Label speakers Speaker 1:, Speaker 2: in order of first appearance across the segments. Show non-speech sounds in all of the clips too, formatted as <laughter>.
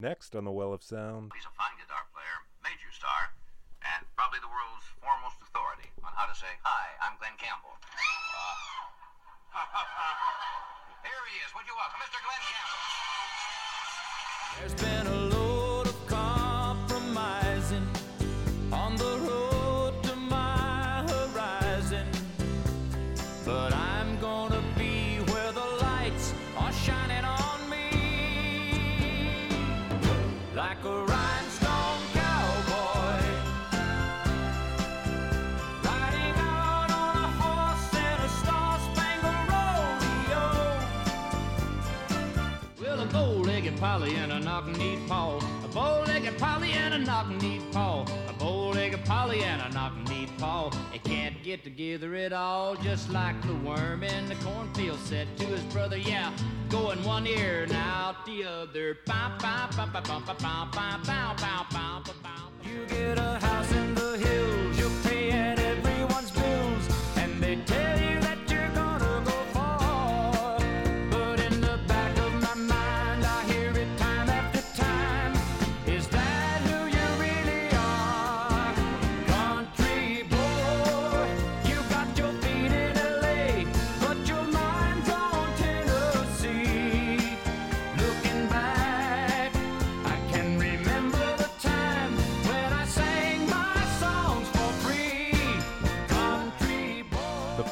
Speaker 1: Next on the Well of Sound,
Speaker 2: He's a fine guitar player, major star, and probably the world's foremost authority on how to say, Hi, I'm Glen Campbell. Uh, <laughs> here he is. Would you welcome Mr. Glen Campbell?
Speaker 3: Polly and a knock-kneed Paul. A bow-legged Polly and a knock-kneed Paul. A bow-legged Polly and a knock-kneed Paul. They can't get together at all, just like the worm in the cornfield said to his brother, yeah, go in one ear and out the other. You get a house in the hills,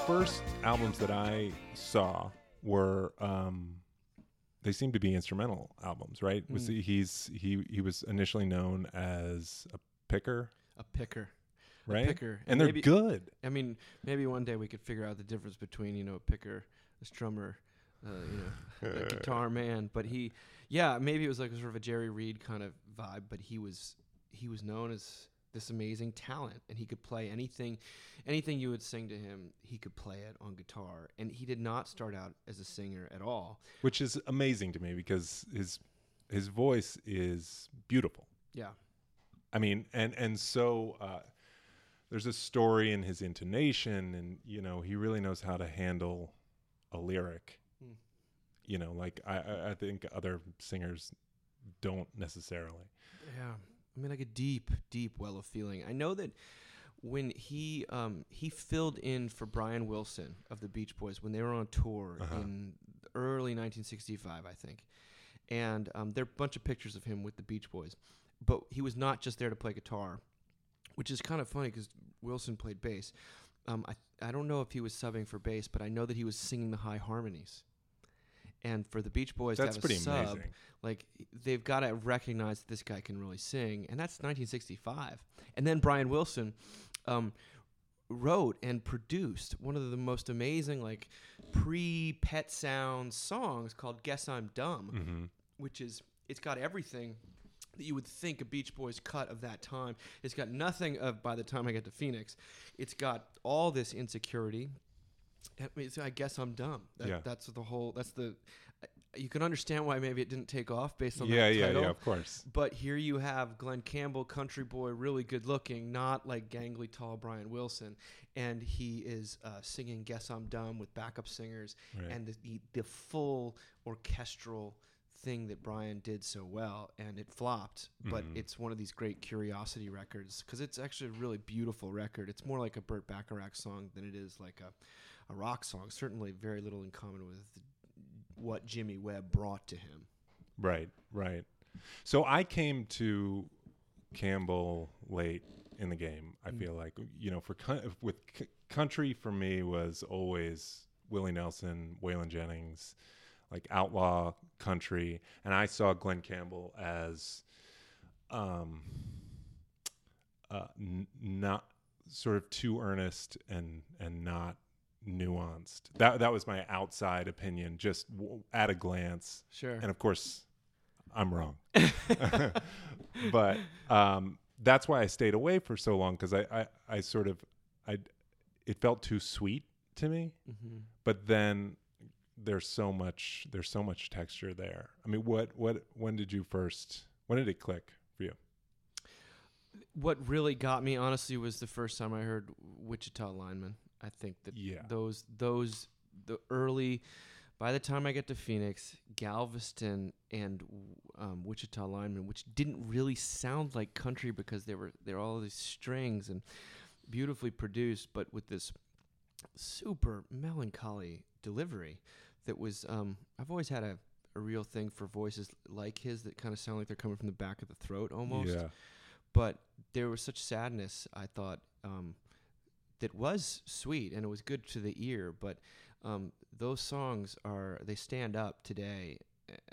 Speaker 1: first albums that I saw were um, they seem to be instrumental albums, right? Was he, he's he he was initially known as a picker,
Speaker 4: A picker. A
Speaker 1: right?
Speaker 4: picker.
Speaker 1: and they're
Speaker 4: maybe-
Speaker 1: good.
Speaker 4: I mean, maybe one day we could figure out the difference between you know a picker, a strummer, uh, you know, <laughs> a guitar man. But he, yeah, maybe it was like a sort of a Jerry Reed kind of vibe. But he was he was known as this amazing talent, and he could play anything, anything you would sing to him, he could play it on guitar. And he did not start out as a singer at all.
Speaker 1: which is amazing to me because his his voice is beautiful.
Speaker 4: Yeah,
Speaker 1: I mean, and and so uh, there's a story in his intonation, and you know he really knows how to handle a lyric.
Speaker 4: Hmm.
Speaker 1: You know, like I I think other singers don't necessarily.
Speaker 4: Yeah, I mean, like a deep, deep well of feeling. I know that when he um, he filled in for Brian Wilson of the Beach Boys when they were on tour
Speaker 1: Uh-huh.
Speaker 4: in early 1965, I think, and um, there are a bunch of pictures of him with the Beach Boys, but he was not just there to play guitar, which is kind of funny because Wilson played bass. Um, I I don't know if he was subbing for bass, but I know that he was singing the high harmonies. And for the Beach Boys
Speaker 1: That's
Speaker 4: to have
Speaker 1: pretty
Speaker 4: a sub,
Speaker 1: amazing.
Speaker 4: like they've got to recognize that this guy can really sing, and that's 1965. And then Brian Wilson um, wrote and produced one of the most amazing, like pre-Pet Sounds songs called "Guess I'm Dumb,"
Speaker 1: hmm
Speaker 4: which is it's got everything that you would think a Beach Boys cut of that time. It's got nothing of by the time I get to Phoenix. It's got all this insecurity. I, mean, I guess I'm dumb. That,
Speaker 1: Yeah.
Speaker 4: That's the whole. That's the. You can understand why maybe it didn't take off based on
Speaker 1: Yeah,
Speaker 4: that
Speaker 1: yeah,
Speaker 4: title.
Speaker 1: yeah. Of course.
Speaker 4: But here you have Glen Campbell, country boy, really good looking, not like gangly tall Brian Wilson, and he is uh, singing "Guess I'm Dumb" with backup singers
Speaker 1: Right.
Speaker 4: and the, the the full orchestral thing that Brian did so well, and it flopped. But
Speaker 1: Mhm.
Speaker 4: it's one of these great curiosity records because it's actually a really beautiful record. It's more like a Burt Bacharach song than it is like a a rock song. Certainly, very little in common with what Jimmy Webb brought to him.
Speaker 1: Right, right. So I came to Campbell late in the game. I feel like you know, for with c- country for me was always Willie Nelson, Waylon Jennings, like outlaw country, and I saw Glen Campbell as, um, uh, n- not sort of too earnest and and not nuanced. That that was my outside opinion, just w- at a glance.
Speaker 4: Sure.
Speaker 1: And of course, I'm wrong. <laughs> <laughs> but um, that's why I stayed away for so long because I, I, I sort of, I, it felt too sweet to me.
Speaker 4: hmm
Speaker 1: But then there's so much, there's so much texture there. I mean, what, what, when did you first, when did it click for you?
Speaker 4: what really got me honestly was the first time I heard Wichita Lineman. I think that
Speaker 1: Yeah.
Speaker 4: those those the early by the time I get to Phoenix, Galveston and um, Wichita Lineman, which didn't really sound like country because they were they're all these strings and beautifully produced, but with this super melancholy delivery that was um, I've always had a, a real thing for voices like his that kind of sound like they're coming from the back of the throat almost.
Speaker 1: Yeah.
Speaker 4: But there was such sadness, I thought, um, that was sweet and it was good to the ear. But um, those songs are they stand up today,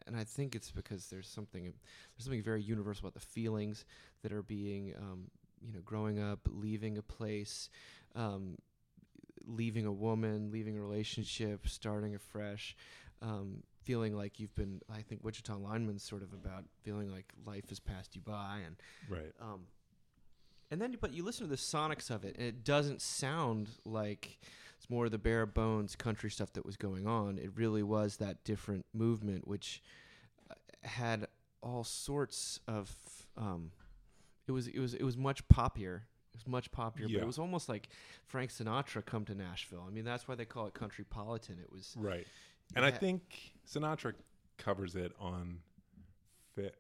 Speaker 4: and I think it's because there's something there's something very universal about the feelings that are being um, you know growing up, leaving a place. Um, leaving a woman, leaving a relationship, starting afresh, um, feeling like you've been. I think Wichita Lineman's sort of about feeling like life has passed you by, and
Speaker 1: Right.
Speaker 4: And then but you listen to the sonics of it, and it doesn't sound like it's more of the bare bones country stuff that was going on. It really was that different movement, which uh, had all sorts of. Um, it was it was it was much poppier. It was much poppier, but
Speaker 1: Yeah.
Speaker 4: it was almost like Frank Sinatra come to Nashville. I mean, that's why they call it countrypolitan. It was
Speaker 1: Right. And I think Sinatra covers it on fit.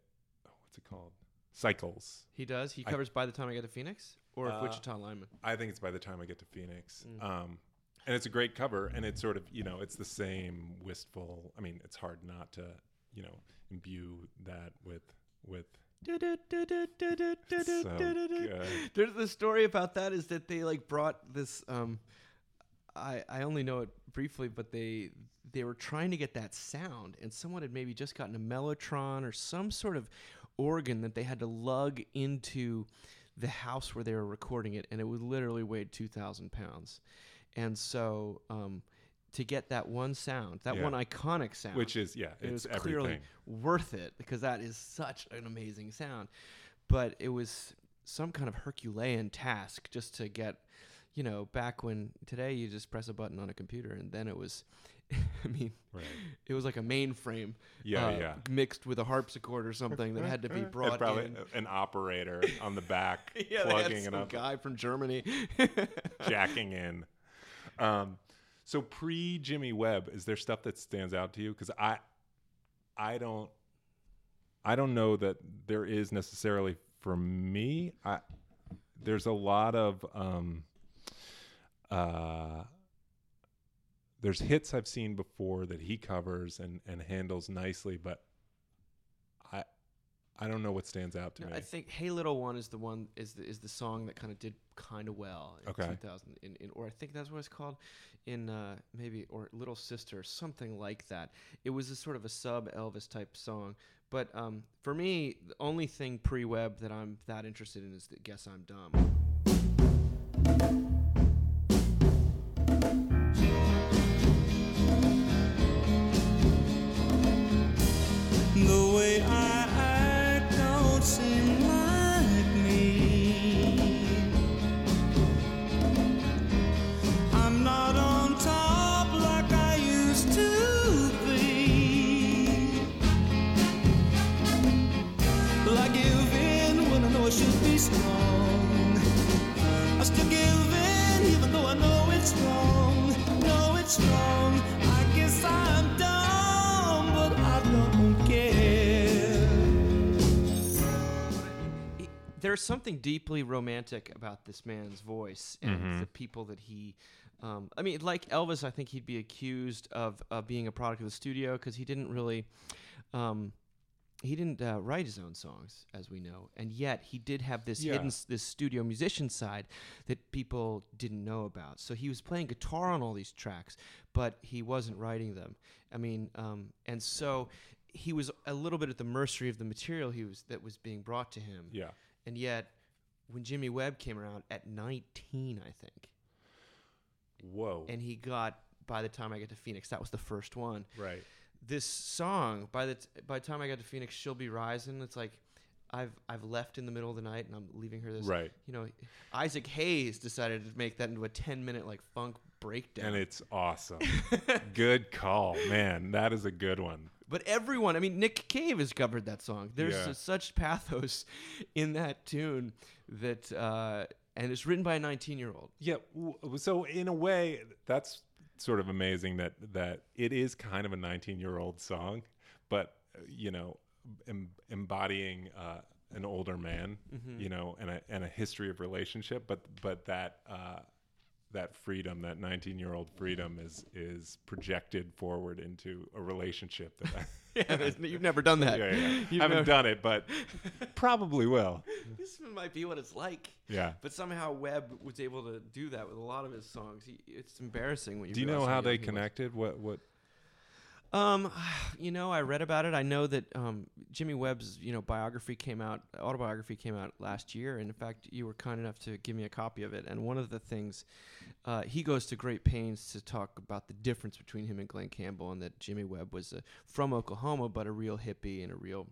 Speaker 1: Oh, what's it called? Cycles.
Speaker 4: he does. He
Speaker 1: I-
Speaker 4: covers by the time I get to Phoenix, or
Speaker 1: Uh,
Speaker 4: Wichita Lineman.
Speaker 1: I think it's by the time I get to Phoenix.
Speaker 4: Mm.
Speaker 1: Um, and it's a great cover, and it's sort of you know it's the same wistful. I mean, it's hard not to you know imbue that with with. Good.
Speaker 4: There's the story about that is that they like brought this. Um, I I only know it briefly, but they they were trying to get that sound, and someone had maybe just gotten a mellotron or some sort of organ that they had to lug into the house where they were recording it, and it would literally weighed two thousand pounds, and so. Um, to get that one sound, that
Speaker 1: Yeah.
Speaker 4: one iconic sound,
Speaker 1: Which is yeah,
Speaker 4: it
Speaker 1: it's
Speaker 4: was clearly worth it because that is such an amazing sound. But it was some kind of Herculean task just to get, you know, back when today you just press a button on a computer and then it was, <laughs> I mean,
Speaker 1: Right.
Speaker 4: it was like a mainframe,
Speaker 1: Yeah,
Speaker 4: uh,
Speaker 1: yeah.
Speaker 4: mixed with a harpsichord or something that had to be
Speaker 1: And
Speaker 4: brought
Speaker 1: probably
Speaker 4: in.
Speaker 1: an operator on the back <laughs>
Speaker 4: Yeah,
Speaker 1: plugging it
Speaker 4: some
Speaker 1: up,
Speaker 4: guy from Germany. <laughs>
Speaker 1: jacking in. Um, so pre Jimmy Webb, is there stuff that stands out to you? Because I, I don't, I don't know that there is necessarily for me. I there's a lot of um, uh, there's hits I've seen before that he covers and and handles nicely, but I I don't know what stands out to
Speaker 4: No,
Speaker 1: me.
Speaker 4: I think "Hey Little One" is the one is the, is the song that kind of did kind of well in
Speaker 1: Okay.
Speaker 4: 2000, in, in, or I think that's what it's called, in uh, maybe or "Little Sister" something like that. It was a sort of a sub Elvis type song, but um, for me, the only thing pre-Webb that I'm that interested in is the "Guess I'm Dumb."
Speaker 5: Know it's wrong. I guess I'm dumb, but I don't care.
Speaker 4: there's something deeply romantic about this man's voice and the people that he um, i mean like elvis i think he'd be accused of uh, being a product of the studio because he didn't really um, he didn't uh, write his own songs as we know and yet he did have this
Speaker 1: Yeah.
Speaker 4: hidden this studio musician side that people didn't know about so he was playing guitar on all these tracks but he wasn't writing them i mean um, and so he was a little bit at the mercy of the material he was that was being brought to him
Speaker 1: yeah.
Speaker 4: and yet, when Jimmy Webb came around at 19, I think,
Speaker 1: Whoa.
Speaker 4: and he got by the time I get to Phoenix, that was the first one.
Speaker 1: right.
Speaker 4: This song, by the t- by the time I got to Phoenix, she'll be rising. It's like I've I've left in the middle of the night and I'm leaving her this.
Speaker 1: Right.
Speaker 4: You know, Isaac Hayes decided to make that into a 10 minute like funk breakdown.
Speaker 1: And it's awesome. <laughs> good call, man. That is a good one.
Speaker 4: But everyone, I mean, Nick Cave has covered that song. There's
Speaker 1: Yeah.
Speaker 4: such pathos <laughs> in that tune that, uh, and it's written by a 19 year old.
Speaker 1: Yeah. So in a way, that's sort of amazing that that it is kind of a 19 year old song, but you know, em- embodying uh, an older man,
Speaker 4: Mm-hmm.
Speaker 1: you know, and a and a history of relationship, but but that. Uh, that freedom, that 19 year old freedom, is is projected forward into a relationship. That I, <laughs>
Speaker 4: yeah, you've never done that.
Speaker 1: yeah, yeah.
Speaker 4: You've
Speaker 1: haven't
Speaker 4: never-
Speaker 1: done it, but <laughs> probably will.
Speaker 4: This might be what it's like.
Speaker 1: Yeah.
Speaker 4: But somehow Webb was able to do that with a lot of his songs. He, it's embarrassing when you.
Speaker 1: Do you know
Speaker 4: realize
Speaker 1: how they
Speaker 4: he was.
Speaker 1: connected? What what?
Speaker 4: Um, <sighs> you know, I read about it. I know that um, Jimmy Webb's you know biography came out, autobiography came out last year, and in fact, you were kind enough to give me a copy of it. And one of the things, uh, he goes to great pains to talk about the difference between him and Glen Campbell, and that Jimmy Webb was uh, from Oklahoma, but a real hippie and a real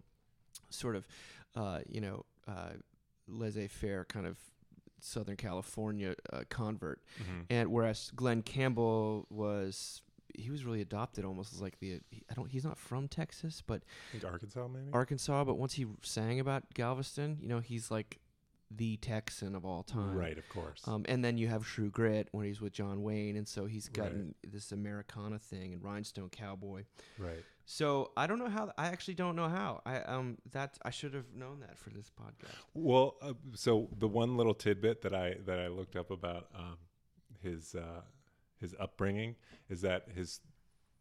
Speaker 4: sort of, uh, you know, uh, laissez-faire kind of Southern California uh, convert,
Speaker 1: Mm-hmm.
Speaker 4: and whereas Glen Campbell was he was really adopted almost as like the I don't he's not from Texas but
Speaker 1: I think Arkansas, maybe.
Speaker 4: Arkansas but once he sang about Galveston you know he's like the Texan of all time
Speaker 1: Right, of course.
Speaker 4: um, and then you have True Grit when he's with John Wayne and so he's
Speaker 1: Right.
Speaker 4: gotten this Americana thing and Rhinestone Cowboy
Speaker 1: right.
Speaker 4: so I don't know how I actually don't know how I um that I should have known that for this podcast
Speaker 1: Well, uh, so the one little tidbit that I that I looked up about um, his uh, his upbringing is that his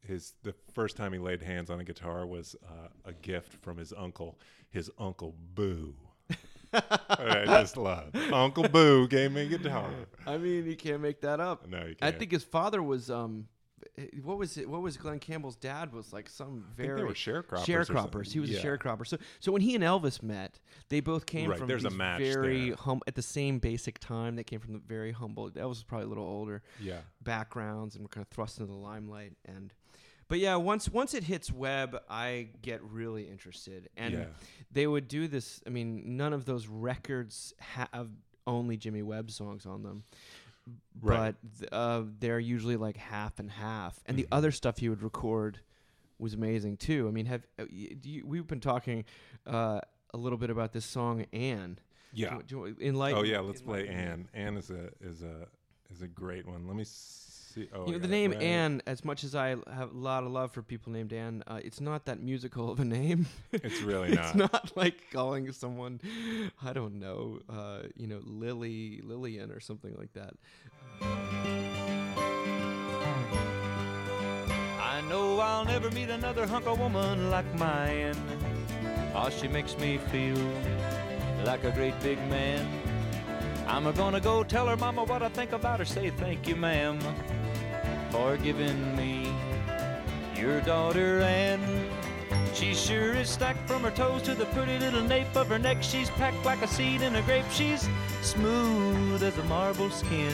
Speaker 1: his the first time he laid hands on a guitar was uh, a gift from his uncle, his uncle Boo. <laughs> I just love Uncle Boo gave me a guitar.
Speaker 4: I mean you can't make that up
Speaker 1: No, you
Speaker 4: I
Speaker 1: can't.
Speaker 4: I think his father was um, what was it? What was Glen Campbell's dad was like some very
Speaker 1: they were sharecroppers.
Speaker 4: sharecroppers. He was
Speaker 1: Yeah.
Speaker 4: a sharecropper. So so when he and Elvis met, they both came
Speaker 1: Right,
Speaker 4: from
Speaker 1: there's a match
Speaker 4: very humble at the same basic time. They came from the very humble. Elvis was probably a little older
Speaker 1: Yeah.
Speaker 4: backgrounds and were kind of thrust into the limelight and. But yeah, once once it hits Webb, I get really interested, and
Speaker 1: Yeah.
Speaker 4: they would do this. I mean, none of those records have only Jimmy Webb songs on them
Speaker 1: Right.
Speaker 4: but uh, they're usually like half and half. And the
Speaker 1: Mm-hmm.
Speaker 4: other stuff he would record was amazing too. I mean, have uh, do you, we've been talking uh, a little bit about this song Anne.
Speaker 1: Yeah.
Speaker 4: Do, do you, enlighten,
Speaker 1: Oh yeah, let's play. Anne. Anne is a is a is a great one. Let me see. Oh,
Speaker 4: You know, the name
Speaker 1: right.
Speaker 4: Anne, as much as I have a lot of love for people named Anne, uh, it's not that musical of a name.
Speaker 1: It's <laughs> really not.
Speaker 4: it's
Speaker 1: not.
Speaker 4: not like calling someone, I don't know, uh, you know, Lily, Lillian or something like that.
Speaker 3: I know I'll never meet another hunk of woman like mine. Oh, she makes me feel like a great big man. I'm gonna go tell her mama what I think about her. Say thank you, ma'am, for giving me your daughter Anne. She sure is stacked from her toes to the pretty little nape of her neck. She's packed like a seed in a grape. She's smooth as a marble skin.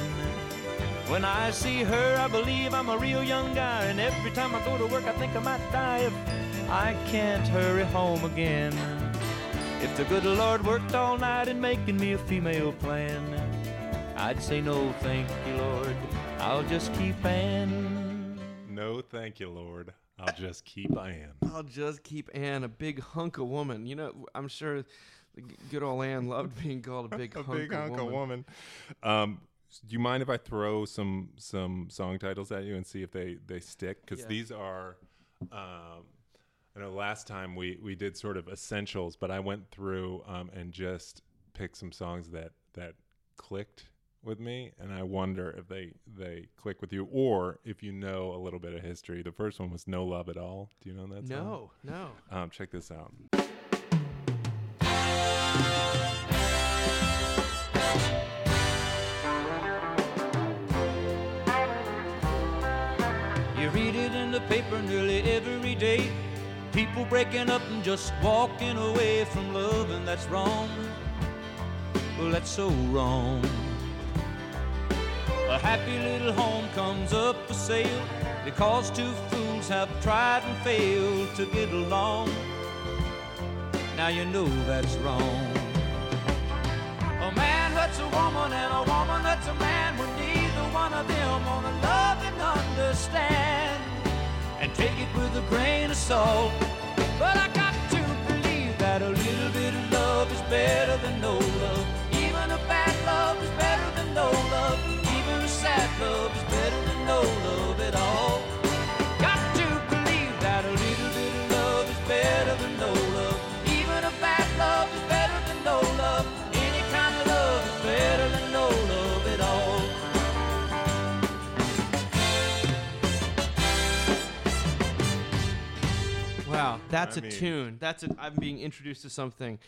Speaker 3: When I see her, I believe I'm a real young guy. And every time I go to work, I think I might die if I can't hurry home again. If the good Lord worked all night in making me a female plan, I'd say no, thank you, Lord. I'll just keep Anne.
Speaker 1: No, thank you, Lord. I'll just keep Anne.
Speaker 4: I'll just keep Anne a big hunk of woman. You know, I'm sure the good old Anne loved being called a <laughs> big
Speaker 1: a
Speaker 4: hunk,
Speaker 1: big
Speaker 4: of,
Speaker 1: hunk
Speaker 4: woman.
Speaker 1: of woman. Um, do you mind if I throw some some song titles at you and see if they they stick? Because
Speaker 4: Yeah.
Speaker 1: these are, um, I know last time we we did sort of essentials, but I went through um, and just picked some songs that that clicked with me, and I wonder if they they click with you or if you know a little bit of history. The first one was "No Love at All." Do you know that? song?
Speaker 4: No, no.
Speaker 1: Um, check this out.
Speaker 3: You read it in the paper nearly every day. People breaking up and just walking away from love, and that's wrong. Well, that's so wrong. A happy little home comes up for sale because two fools have tried and failed to get along. Now you know that's wrong. A man hurts a woman and a woman hurts a man when neither one of them wanna love and understand and take it with a grain of salt. But I got to believe that a little bit of love is better than no love. Even a bad love is better than no love sad better than no love at all. Got to believe that a little bit of love is better than no love. Even a bad love is better than no love. Any kind of love is better than no love at all.
Speaker 4: Wow, that's
Speaker 1: I
Speaker 4: a
Speaker 1: mean-
Speaker 4: tune. That's a, I'm being introduced to something.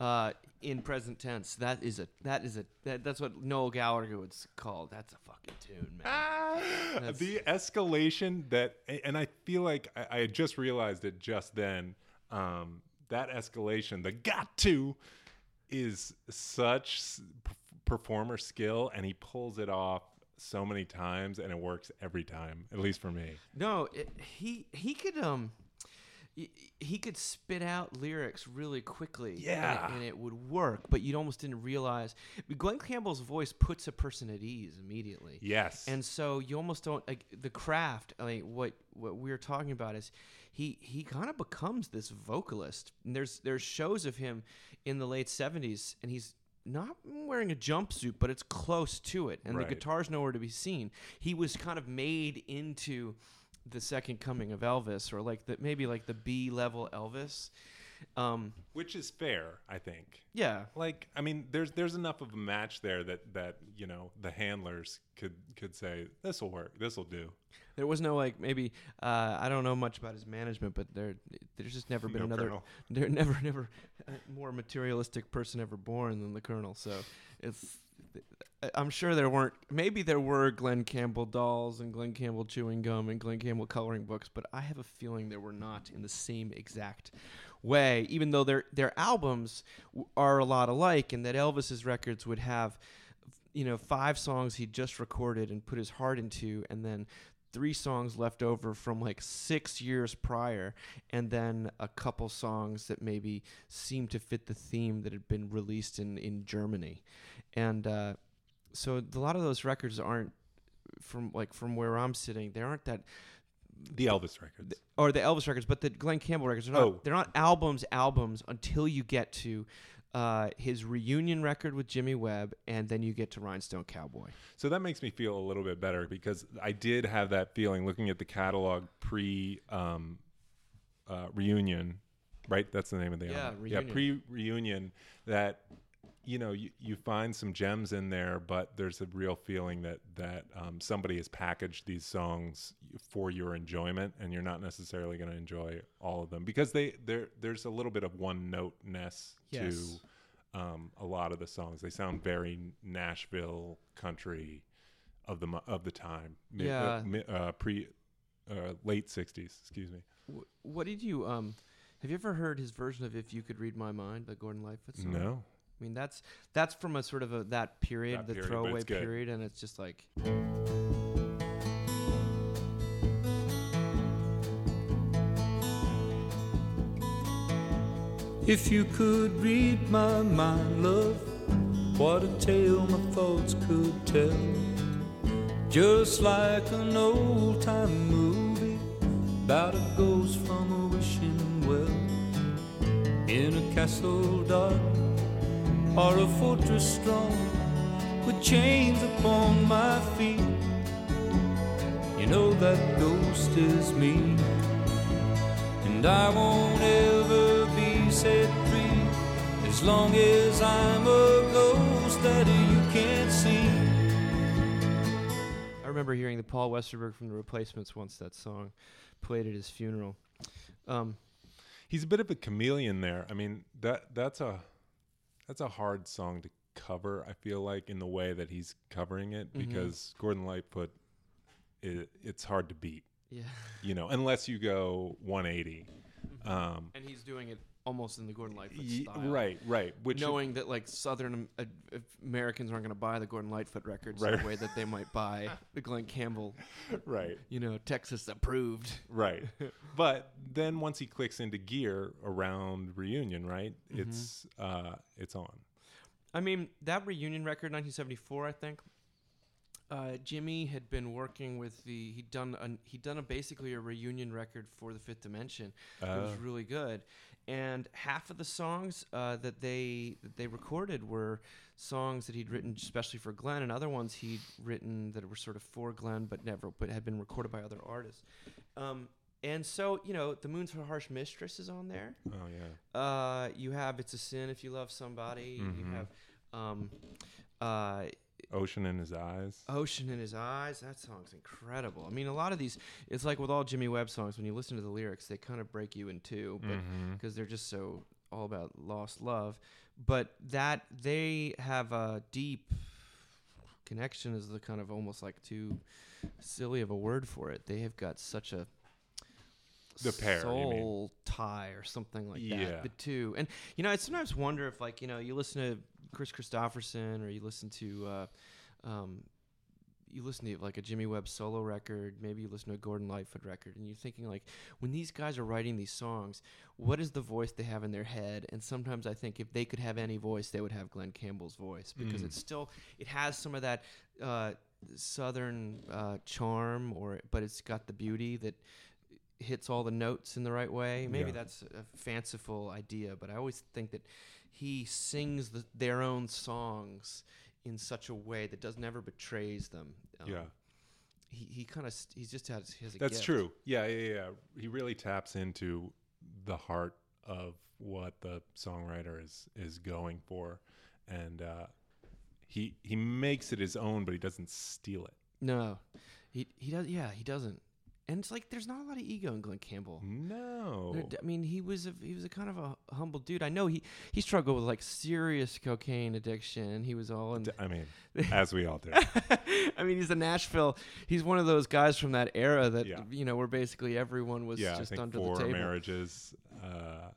Speaker 4: Uh, in present tense. That is a that is a that, that's what Noel Gallagher would call. That's a tune, man.
Speaker 1: Ah, the escalation that, and I feel like I, I just realized it just then. Um, that escalation, the got to, is such performer skill, and he pulls it off so many times, and it works every time. At least for me.
Speaker 4: No, it, he he could um. He could spit out lyrics really quickly, and it-
Speaker 1: Yeah.
Speaker 4: and, it would work. But you almost didn't realize. Glen Campbell's voice puts a person at ease immediately.
Speaker 1: Yes.
Speaker 4: and so you almost don't like the craft like what what we are talking about is he he kind of becomes this vocalist and there's there's shows of him in the late 70s and he's not wearing a jumpsuit but it's close to it and
Speaker 1: Right.
Speaker 4: the guitar's nowhere to be seen he was kind of made into the second coming of elvis or like the maybe like the b level elvis um
Speaker 1: which is fair, I think.
Speaker 4: yeah
Speaker 1: Like, I mean, there's there's enough of a match there that that you know the handlers could could say this will work, this will do.
Speaker 4: There was no like maybe uh, I don't know much about his management, but there there's just never been
Speaker 1: No
Speaker 4: another
Speaker 1: Colonel. <laughs>
Speaker 4: there never never more materialistic person ever born than the Colonel. So it's I'm sure there weren't maybe there were Glen Campbell dolls and Glen Campbell chewing gum and Glen Campbell coloring books, but I have a feeling there were not in the same exact way. Even though their their albums are a lot alike, and that Elvis's records would have you know five songs he just recorded and put his heart into and then three songs left over from like six years prior and then a couple songs that maybe seemed to fit the theme that had been released in in germany and uh, so a lot of those records aren't from like from where i'm sitting they aren't that
Speaker 1: The Elvis records.
Speaker 4: or the Elvis records, but the Glen Campbell records are not.
Speaker 1: Oh.
Speaker 4: They're not albums, albums until you get to uh, his reunion record with Jimmy Webb, and then you get to Rhinestone Cowboy.
Speaker 1: So that makes me feel a little bit better because I did have that feeling looking at the catalog pre um, uh, reunion, right? That's the name of the
Speaker 4: Yeah,
Speaker 1: album.
Speaker 4: Reunion.
Speaker 1: Yeah, pre reunion. That you know you, you find some gems in there, but there's a real feeling that that um, somebody has packaged these songs for your enjoyment, and you're not necessarily going to enjoy all of them because they there there's a little bit of one note ness
Speaker 4: Yes.
Speaker 1: to um, a lot of the songs. They sound very Nashville country of the of the time. Mi-
Speaker 4: Yeah.
Speaker 1: uh, uh, pre uh, late '60s. Excuse me.
Speaker 4: What did you um? Have you ever heard his version of "If You Could Read My Mind" by Gordon Lightfoot? song?
Speaker 1: No.
Speaker 4: I mean that's that's from a sort of a that period,
Speaker 1: That
Speaker 4: the
Speaker 1: period,
Speaker 4: throwaway period, and it's just like
Speaker 3: If you could read my mind, love, what a tale my thoughts could tell. Just like an old time movie about a ghost from a wishing well. In a castle dark or a fortress strong with chains upon my feet. You know that ghost is me and I won't ever be set free as long as I'm a ghost that you can't see.
Speaker 4: I remember hearing the Paul Westerberg from the Replacements once that song played at his funeral. Um,
Speaker 1: He's a bit of a chameleon there. I mean that that's a that's a hard song to cover. I feel like in the way that he's covering it
Speaker 4: Mm-hmm.
Speaker 1: because Gordon Lightfoot, it, it's hard to beat.
Speaker 4: yeah,
Speaker 1: You know, unless you go 180. Um,
Speaker 4: and he's doing it almost in the Gordon Lightfoot style,
Speaker 1: right, right. Which
Speaker 4: knowing that like Southern uh, Americans aren't going to buy the Gordon Lightfoot records
Speaker 1: Right.
Speaker 4: the way that they might buy <laughs> the Glen Campbell,
Speaker 1: right.
Speaker 4: you know, Texas approved.
Speaker 1: Right. <laughs> but then once he clicks into gear around reunion, right?
Speaker 4: Mm-hmm.
Speaker 1: It's uh it's on.
Speaker 4: I mean, that reunion record, 1974, I think. Uh, Jimmy had been working with the he'd done an, he'd done a basically a reunion record for the Fifth Dimension. it was
Speaker 1: Oh.
Speaker 4: really good, and half of the songs uh, that they that they recorded were songs that he'd written especially for Glen, and other ones he'd written that were sort of for Glen but never but had been recorded by other artists. Um, and so you know, the Moon's Harsh Mistress is on there.
Speaker 1: Oh yeah.
Speaker 4: Uh, you have "It's a Sin If You Love Somebody." You
Speaker 1: Mhm.
Speaker 4: have Um, uh,
Speaker 1: Ocean in his eyes.
Speaker 4: Ocean in His Eyes. That song's incredible. I mean, a lot of these, it's like with all Jimmy Webb songs, when you listen to the lyrics, they kind of break you in two, but
Speaker 1: Mm-hmm.
Speaker 4: because they're just so all about lost love. But that they have a deep connection is the kind of almost like too silly of a word for it. They have got such a
Speaker 1: The pair, you mean.
Speaker 4: soul tie or something like
Speaker 1: Yeah.
Speaker 4: that. The two, and you know, I sometimes wonder if like you know you listen to Kris Kristofferson or you listen to. Uh, um, you listen to like a Jimmy Webb solo record, maybe you listen to a Gordon Lightfoot record, and you're thinking like, when these guys are writing these songs, what is the voice they have in their head? And sometimes I think if they could have any voice, they would have Glen Campbell's voice because it's still it has some of that uh, southern uh, charm, or but it's got the beauty that hits all the notes in the right way. Maybe
Speaker 1: Yeah.
Speaker 4: that's a fanciful idea, but I always think that he sings the, their own songs in such a way that does never betrays them. Um,
Speaker 1: yeah.
Speaker 4: he, he kind of he's just has, he has a
Speaker 1: That's
Speaker 4: gift.
Speaker 1: true. Yeah, yeah, yeah. He really taps into the heart of what the songwriter is is going for, and uh, he he makes it his own, but he doesn't steal it.
Speaker 4: No, he he does. Yeah, he doesn't. And it's like there's not a lot of ego in Glen Campbell.
Speaker 1: No.
Speaker 4: There- I mean, he was a he was a kind of a humble dude. I know he he struggled with like serious cocaine addiction. He was all in.
Speaker 1: I mean, <laughs> as we all do. <laughs>
Speaker 4: I mean, he's a Nashville. He's one of those guys from that era that
Speaker 1: Yeah.
Speaker 4: you know, where basically everyone was
Speaker 1: yeah, I
Speaker 4: just
Speaker 1: think
Speaker 4: under
Speaker 1: four
Speaker 4: the table.
Speaker 1: marriages, uh,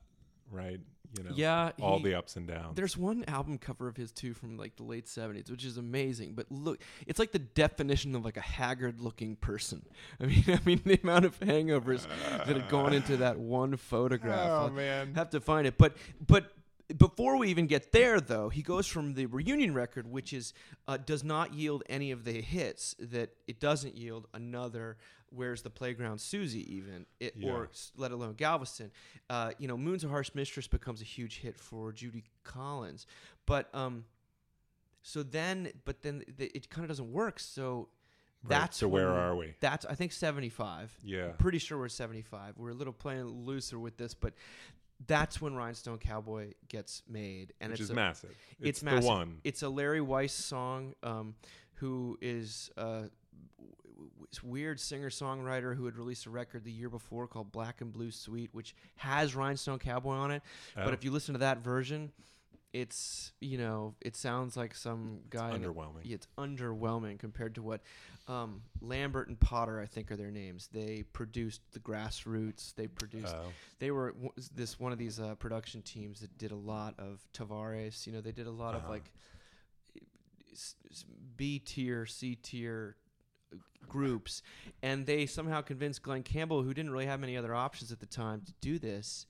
Speaker 1: right? You know,
Speaker 4: Yeah,
Speaker 1: all
Speaker 4: he-
Speaker 1: the ups and downs.
Speaker 4: There's one album cover of his too from like the late '70s, which is amazing. But look, it's like the definition of like a haggard-looking person. <laughs> I mean, <laughs> I mean the amount of hangovers that have gone into that one photograph.
Speaker 1: Oh,
Speaker 4: I'll
Speaker 1: man.
Speaker 4: have to find it. But but before we even get there, though, he goes from the reunion record, which is uh, does not yield any of the hits that it doesn't yield another. Where's the playground, Susie? Even it,
Speaker 1: Yeah.
Speaker 4: or let alone Galveston. Uh, you know, Moon's a Harsh Mistress becomes a huge hit for Judy Collins, but um, so then, but then th- it kind of doesn't work. So
Speaker 1: Right,
Speaker 4: that's
Speaker 1: so where are we?
Speaker 4: That's I think seventy five.
Speaker 1: Yeah.
Speaker 4: pretty sure we're seventy five. We're a little playing looser with this, but that's when Rhinestone Cowboy gets made, and
Speaker 1: Which
Speaker 4: it's
Speaker 1: is
Speaker 4: a,
Speaker 1: massive.
Speaker 4: It's,
Speaker 1: It's the
Speaker 4: massive.
Speaker 1: one.
Speaker 4: It's a Larry Weiss song, um, who is a w- w- weird singer songwriter who had released a record the year before called Black and Blue Suite, which has Rhinestone Cowboy on it.
Speaker 1: Oh.
Speaker 4: But if you listen to that version, it's you know it sounds like some guy. a-
Speaker 1: underwhelming.
Speaker 4: it's underwhelming compared to what um, Lambert and Potter, I think, are their names. They produced the Grassroots. They produced.
Speaker 1: Oh.
Speaker 4: They were w- this one of these uh, production teams that did a lot of Tavares. You know, they did a lot of
Speaker 1: Uh-huh.
Speaker 4: like B tier, C tier groups, and they somehow convinced Glen Campbell, who didn't really have many other options at the time, to do this.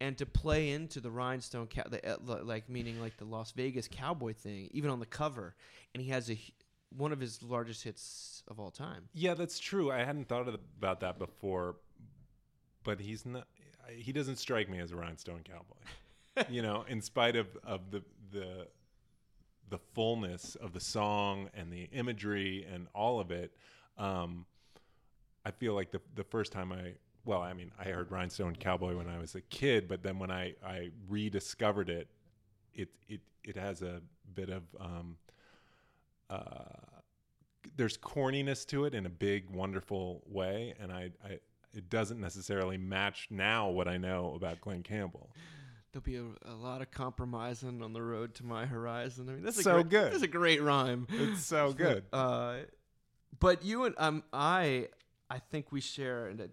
Speaker 4: And to play into the rhinestone, cow- the, uh, like meaning like the Las Vegas cowboy thing, even on the cover, and he has a one of his largest hits of all time.
Speaker 1: Yeah, that's true. I hadn't thought about that before, but he's not. He doesn't strike me as a rhinestone cowboy. <laughs> you know, in spite of of the the the fullness of the song and the imagery and all of it, um, I feel like the the first time I well, I mean, I heard Rhinestone Cowboy when I was a kid, but then when I I rediscovered it, it it it has a bit of um, uh, there's corniness to it in a big, wonderful way, and I, I it doesn't necessarily match now what I know about Glen Campbell.
Speaker 4: There'll be a, a lot of compromising on the road to my horizon. I mean, that's a
Speaker 1: So
Speaker 4: great,
Speaker 1: good.
Speaker 4: That's a great rhyme.
Speaker 1: It's so <laughs> good.
Speaker 4: Uh, but you and um, I, I think we share a, a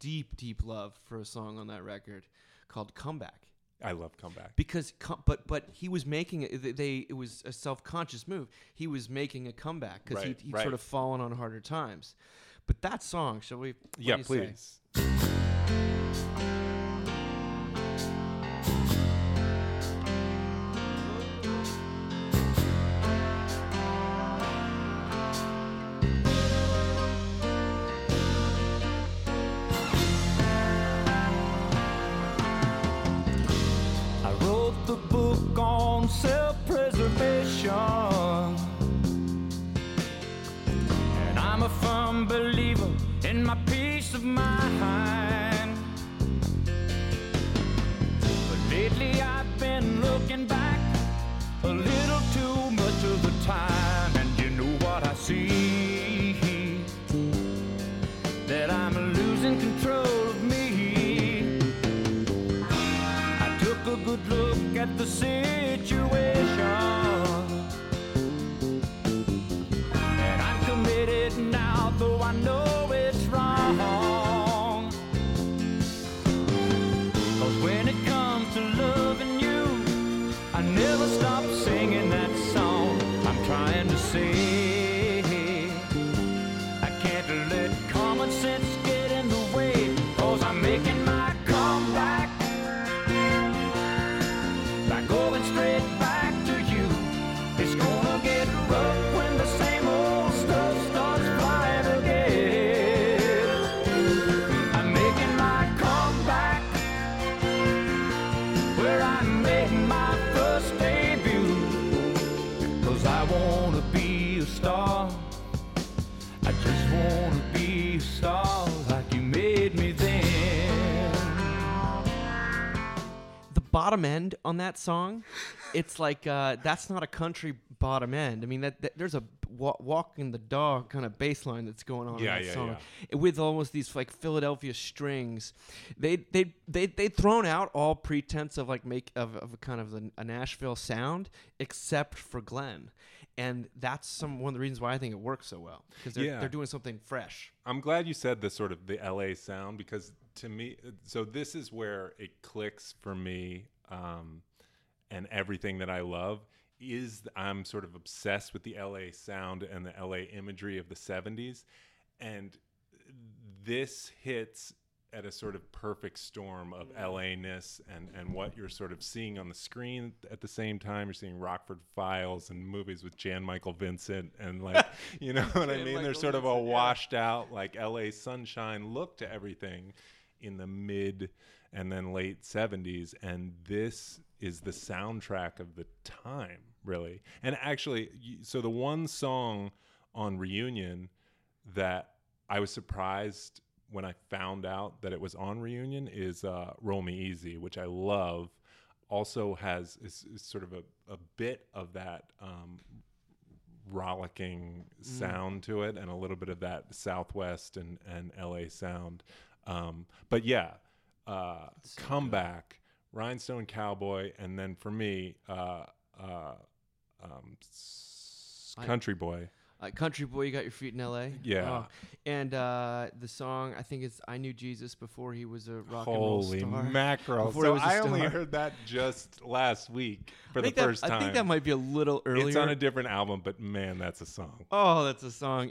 Speaker 4: deep, deep love for a song on that record called "Comeback."
Speaker 1: I love comeback.
Speaker 4: Because, com- but but he was making it. they- it was a self conscious move. He was making a comeback because
Speaker 1: Right,
Speaker 4: he he'd
Speaker 1: right.
Speaker 4: sort of fallen on harder times. But that song, shall we?
Speaker 1: yeah, please.
Speaker 3: say? Believer in my peace of mind. I know it's
Speaker 4: wrong. Bottom end on that song, it's like uh, that's not a country bottom end. I mean, that, that there's a wa- walking the dog kind of bass line that's going on
Speaker 1: Yeah,
Speaker 4: in that
Speaker 1: yeah,
Speaker 4: song with almost these like Philadelphia strings. They they they they'd thrown out all pretense of like make of, of a kind of a, a Nashville sound, except for Glen. And that's some one of the reasons why I think it works so well because they're,
Speaker 1: Yeah.
Speaker 4: they're doing something fresh.
Speaker 1: I'm glad you said the sort of the LA sound because to me, so this is where it clicks for me, um, and everything that I love is I'm sort of obsessed with the LA sound and the LA imagery of the 70s, and this hits at a sort of perfect storm of LA ness and, and what you're sort of seeing on the screen at the same time. You're seeing Rockford Files and movies with Jan Michael Vincent and like, <laughs> you know what I mean?
Speaker 4: Michael
Speaker 1: There's sort of a
Speaker 4: Vincent,
Speaker 1: washed out like LA sunshine look to everything in the mid and then late 70s. And this is the soundtrack of the time, really. And actually, so the one song on Reunion that I was surprised when I found out that it was on Reunion is uh, "Roll Me Easy," which I love. Also has is, is sort of a, a bit of that um, rollicking sound to it, and a little bit of that Southwest and and LA sound. Um, but yeah, uh, comeback, Rhinestone Cowboy, and then for me, uh, uh, um, s-
Speaker 4: I-
Speaker 1: Country Boy.
Speaker 4: Uh, Country Boy, you got your feet in L.A.
Speaker 1: Yeah.
Speaker 4: Oh. and uh, the song I think it's "I Knew Jesus" before he was a rock and roll
Speaker 1: Holy
Speaker 4: star.
Speaker 1: mackerel!
Speaker 4: Before
Speaker 1: So I only heard that just last week for the
Speaker 4: that-
Speaker 1: first time.
Speaker 4: I think that might be a little earlier.
Speaker 1: It's on a different album, but man, that's a song.
Speaker 4: oh, that's a song.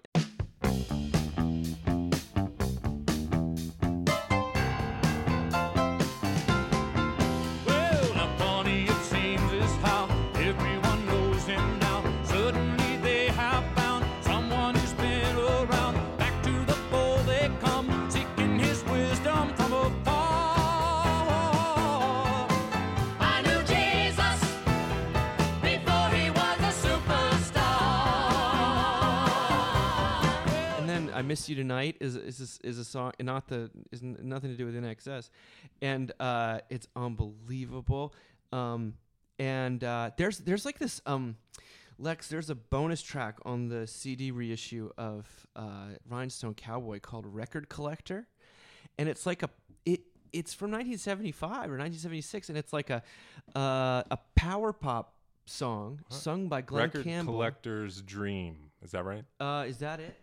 Speaker 6: "I
Speaker 4: Miss You Tonight" is is is a song, not the is nothing to do with INXS, and uh, it's unbelievable. Um, and uh, there's there's like this um, Lex. There's a bonus track on the CD reissue of uh, Rhinestone Cowboy called "Record Collector," and it's like a it. It's from 1975 or 1976, and it's like a uh, a power pop song sung by Glen
Speaker 1: Record
Speaker 4: Campbell.
Speaker 1: collector's dream. Is that right?
Speaker 4: Uh, is that it?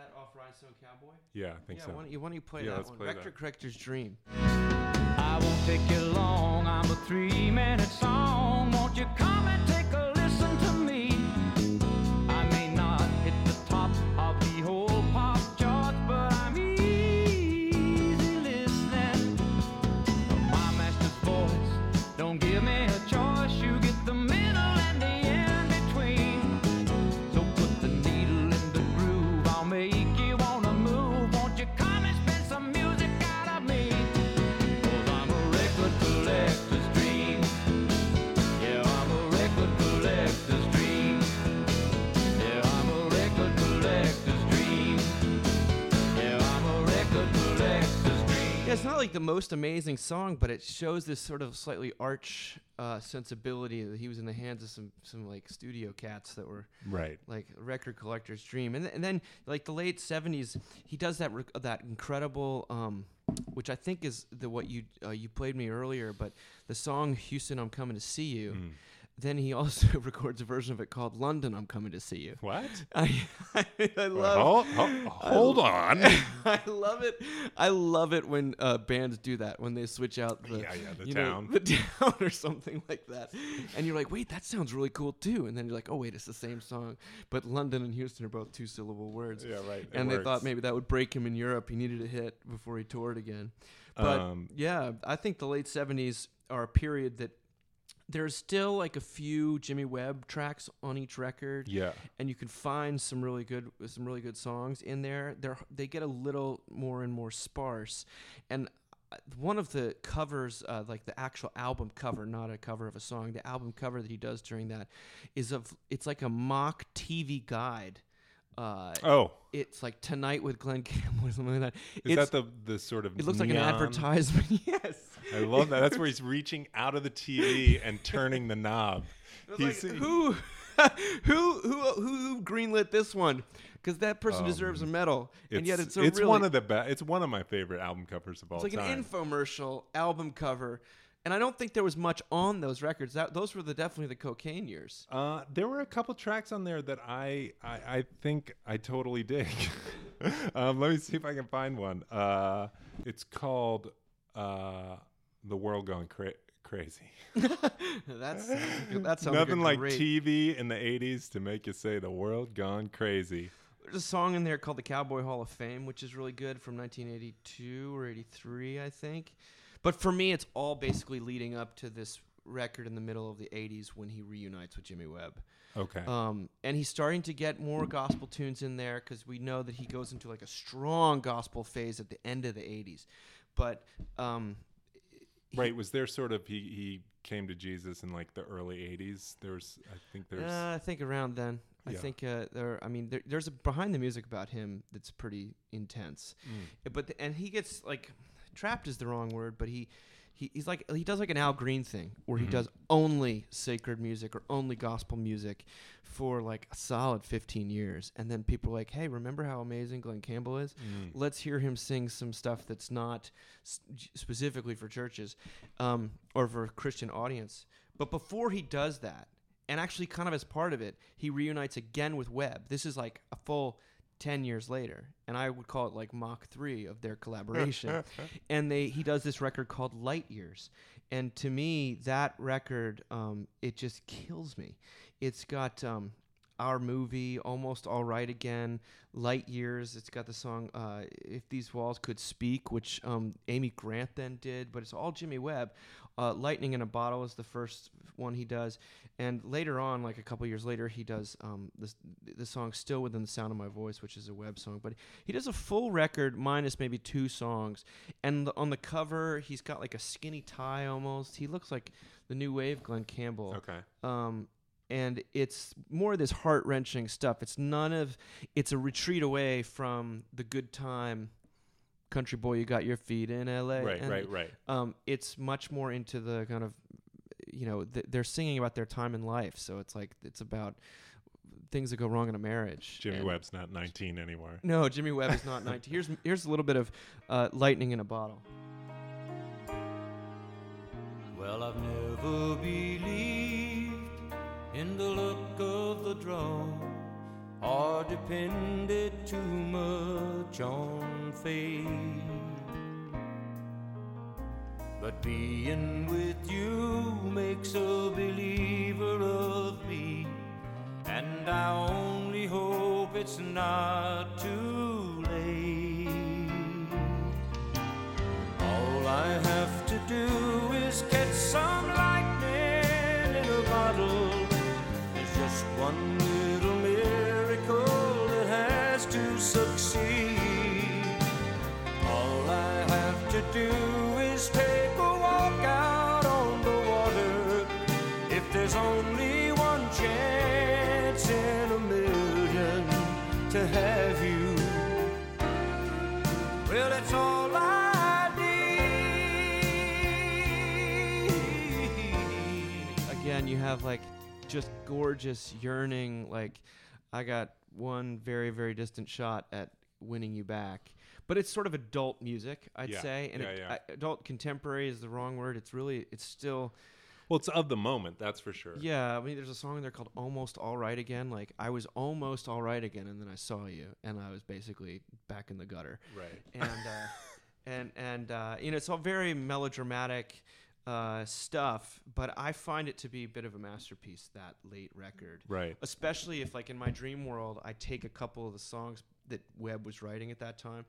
Speaker 4: Is that off Rhinestone Cowboy?
Speaker 1: Yeah, I think
Speaker 4: yeah,
Speaker 1: so.
Speaker 4: why don't you, why don't you play
Speaker 1: Yeah,
Speaker 4: that
Speaker 1: let's
Speaker 4: one?
Speaker 1: play
Speaker 4: Vector
Speaker 1: that.
Speaker 4: Corrector's Dream.
Speaker 3: I won't take you long. I'm a three minute song. Won't you come and take
Speaker 4: it's not like the most amazing song, but it shows this sort of slightly arch uh, sensibility that he was in the hands of some some like studio cats that were
Speaker 1: Right.
Speaker 4: like record collector's dream. And, th- and then like the late '70s, he does that rec- that incredible, um, which I think is the what you uh, you played me earlier, but the song "Houston, I'm Coming to See You." Then he also <laughs> records a version of it called "London, I'm Coming to See You."
Speaker 1: What? <laughs>
Speaker 4: I, I, I love.
Speaker 1: hold, hold on. <laughs>
Speaker 4: I love it. I love it when uh, bands do that when they switch out the
Speaker 1: Yeah, yeah, the
Speaker 4: you know,
Speaker 1: town.
Speaker 4: the town or something like that, and you're like, wait, that sounds really cool too, and then you're like, oh wait, it's the same song, but London and Houston are both two syllable words.
Speaker 1: Yeah, right.
Speaker 4: And they thought maybe that would break him in Europe. He needed a hit before he toured again. But
Speaker 1: Um,
Speaker 4: yeah, I think the late '70s are a period that there's still like a few Jimmy Webb tracks on each record
Speaker 1: Yeah.
Speaker 4: and you can find some really good some really good songs in there. They are they get a little more and more sparse, and uh, one of the covers, uh, like the actual album cover, not a cover of a song, the album cover that he does during that is of it's like a mock TV guide. Uh,
Speaker 1: Oh,
Speaker 4: it's like tonight with Glen Campbell or something like that.
Speaker 1: is
Speaker 4: It's-
Speaker 1: that the the sort of
Speaker 4: it looks like an advertisement. <laughs> yes.
Speaker 1: I love that. That's where he's reaching out of the TV and turning the knob. <laughs> He's-
Speaker 4: like, who, <laughs> who, who, who greenlit this one? Because that person deserves a medal, and yet it's a really,
Speaker 1: one of the best. It's one of my favorite album covers of all
Speaker 4: it's like
Speaker 1: time.
Speaker 4: an infomercial album cover, and I don't think there was much on those records. That those were the definitely the cocaine years.
Speaker 1: Uh, there were a couple tracks on there that I I, I think I totally dig. <laughs> um, let me see if I can find one. Uh, it's called uh, "The World Going Cra- Crazy." <laughs>
Speaker 4: That's that sounds
Speaker 1: Nothing
Speaker 4: like,
Speaker 1: like
Speaker 4: great,
Speaker 1: TV in the '80s to make you say "The World Gone Crazy."
Speaker 4: There's a song in there called the Cowboy Hall of Fame, which is really good from 1982 or 83, I think. But for me, it's all basically leading up to this record in the middle of the 80s when he reunites with Jimmy Webb.
Speaker 1: Okay.
Speaker 4: Um, and he's starting to get more gospel tunes in there because we know that he goes into like a strong gospel phase at the end of the 80s. But um,
Speaker 1: right. Was there sort of he he came to Jesus in like the early '80s? There's I think there's
Speaker 4: uh, I think around then. I
Speaker 1: Yeah.
Speaker 4: think uh, there. I mean, there, there's a behind the music about him that's pretty intense.
Speaker 1: Mm.
Speaker 4: But the, and he gets like trapped is the wrong word, but he. He, he's like he does like an Al Green thing where he
Speaker 1: Mhm.
Speaker 4: does only sacred music or only gospel music for like a solid 15 years and then people are like hey remember how amazing Glen Campbell is
Speaker 1: Mm.
Speaker 4: let's hear him sing some stuff that's not s- specifically for churches um, or for a Christian audience. But before he does that, and actually kind of as part of it, he reunites again with Webb. This is like a full 10 years later. And I would call it like Mach 3 of their collaboration. <laughs> and they he does this record called Light Years. And to me, that record, um, it just kills me. It's got um, our movie, Almost All Right Again, Light Years. It's got the song uh, If These Walls Could Speak, which um, Amy Grant then did, but it's all Jimmy Webb. Uh, Lightning in a Bottle is the first one he does. And later on, like a couple years later, he does um, this, the song Still Within the Sound of My Voice, which is a Webb song. But he does a full record minus maybe two songs. And the, on the cover, he's got like a skinny tie almost. He looks like the new wave Glen Campbell
Speaker 1: Okay.
Speaker 4: um, and it's more of this heart wrenching stuff. It's none of. It's a retreat away from the good time. Country boy, you got your feet in L.A.
Speaker 1: Right.
Speaker 4: and,
Speaker 1: Right. Right.
Speaker 4: Um, it's much more into the kind of, you know, th- they're singing about their time in life. So it's like it's about things that go wrong in a marriage.
Speaker 1: Jimmy
Speaker 4: And-
Speaker 1: Webb's not 19 anymore.
Speaker 4: No, Jimmy Webb is not 19. Here's <laughs> here's a little bit of uh, lightning in a bottle.
Speaker 3: Well, I've never believed in the look of the draw or depended too much on fate. But being with you makes a believer of me, and I only hope it's not too late. All I have to do is catch some lightning a walk out on the water. If there's only one chance in a million to have you. Well, it's all I need.
Speaker 4: again you have like just gorgeous yearning like i got one very very distant shot at winning you back but it's sort of adult music i'd
Speaker 1: Yeah,
Speaker 4: say and
Speaker 1: yeah,
Speaker 4: it-. I- adult contemporary is the wrong word it's really it's still
Speaker 1: Well, it's of the moment, that's for sure.
Speaker 4: Yeah, I mean, there's a song in there called "Almost All Right Again." Like I was almost all right again, and then I saw you, and I was basically back in the gutter.
Speaker 1: Right.
Speaker 4: And uh, <laughs> and and uh, you know, it's all very melodramatic uh, stuff, but I find it to be a bit of a masterpiece. That late record,
Speaker 1: Right.
Speaker 4: Especially if, like, in my dream world, I take a couple of the songs that Webb was writing at that time,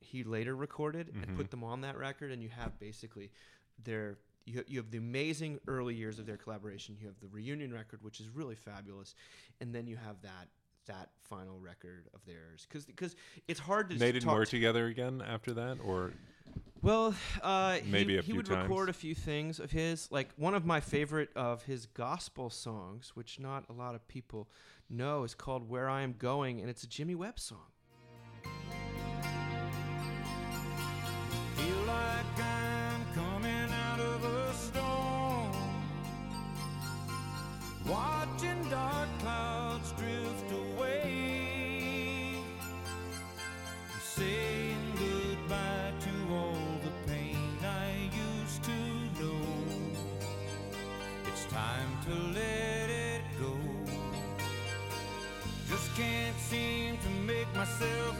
Speaker 4: he later recorded,
Speaker 1: Mm-hmm.
Speaker 4: and put them on that record, and you have basically their you, you have the amazing early years of their collaboration. You have the reunion record, which is really fabulous, and then you have that that final record of theirs because because it's hard to
Speaker 1: They didn't
Speaker 4: talk
Speaker 1: work together again after that, or
Speaker 4: well, uh,
Speaker 1: Maybe
Speaker 4: he,
Speaker 1: a
Speaker 4: he
Speaker 1: few
Speaker 4: would
Speaker 1: times.
Speaker 4: record a few things of his. Like one of my favorite of his gospel songs, which not a lot of people know, is called "Where I Am Going," and it's a Jimmy Webb song.
Speaker 3: Feel like I'm coming out of a storm. Watching dark clouds drift away. Saying goodbye to all the pain I used to know. It's time to let it go. Just can't seem to make myself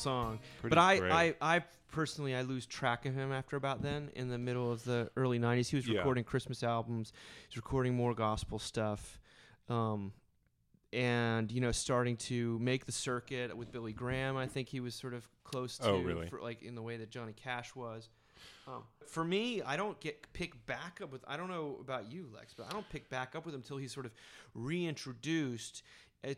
Speaker 4: song.
Speaker 1: Pretty
Speaker 4: but I. I, I personally, I lose track of him after about then. In the middle of the early '90s, he was
Speaker 1: Yeah.
Speaker 4: recording Christmas albums. He's recording more gospel stuff. Um, and you know, starting to make the circuit with Billy Graham. I think he was sort of close to,
Speaker 1: Oh, really?
Speaker 4: for, like in the way that Johnny Cash was. Um, for me, I don't get pick back up with. I don't know about you, Lex, but I don't pick back up with him until he's sort of reintroduced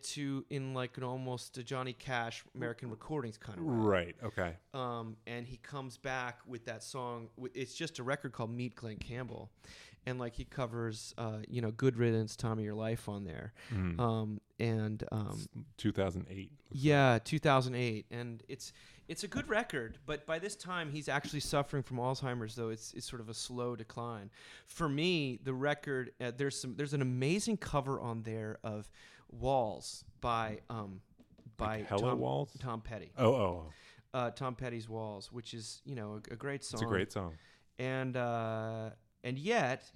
Speaker 4: to in like an almost a Johnny Cash American Recordings kind of way.
Speaker 1: right? Okay.
Speaker 4: Um, and he comes back with that song. It's just a record called Meet Glen Campbell, and like he covers, uh, you know, Good Riddance, Time of Your Life on there,
Speaker 1: Mm.
Speaker 4: um, and um,
Speaker 1: 2008.
Speaker 4: yeah, 2008, and it's it's a good record. But by this time, he's actually suffering from Alzheimer's, though it's it's sort of a slow decline. For me, the record uh, there's some there's an amazing cover on there of Walls by um by
Speaker 1: Hello
Speaker 4: Tom,
Speaker 1: Walls?
Speaker 4: Tom Petty
Speaker 1: Oh, oh, oh.
Speaker 4: uh, Tom Petty's Walls, which is you know a, a great song.
Speaker 1: it's a great song.
Speaker 4: And uh, and yet,